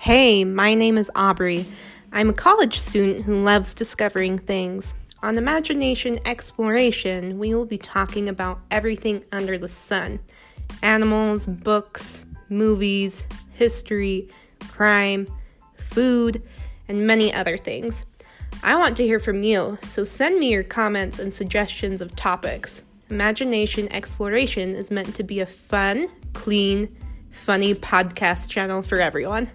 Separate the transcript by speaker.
Speaker 1: Hey, my name is Aubrey. I'm a college student who loves discovering things. On Imagination Exploration, we will be talking about everything under the sun animals, books, movies, history, crime, food, and many other things. I want to hear from you, so send me your comments and suggestions of topics. Imagination Exploration is meant to be a fun, clean, funny podcast channel for everyone.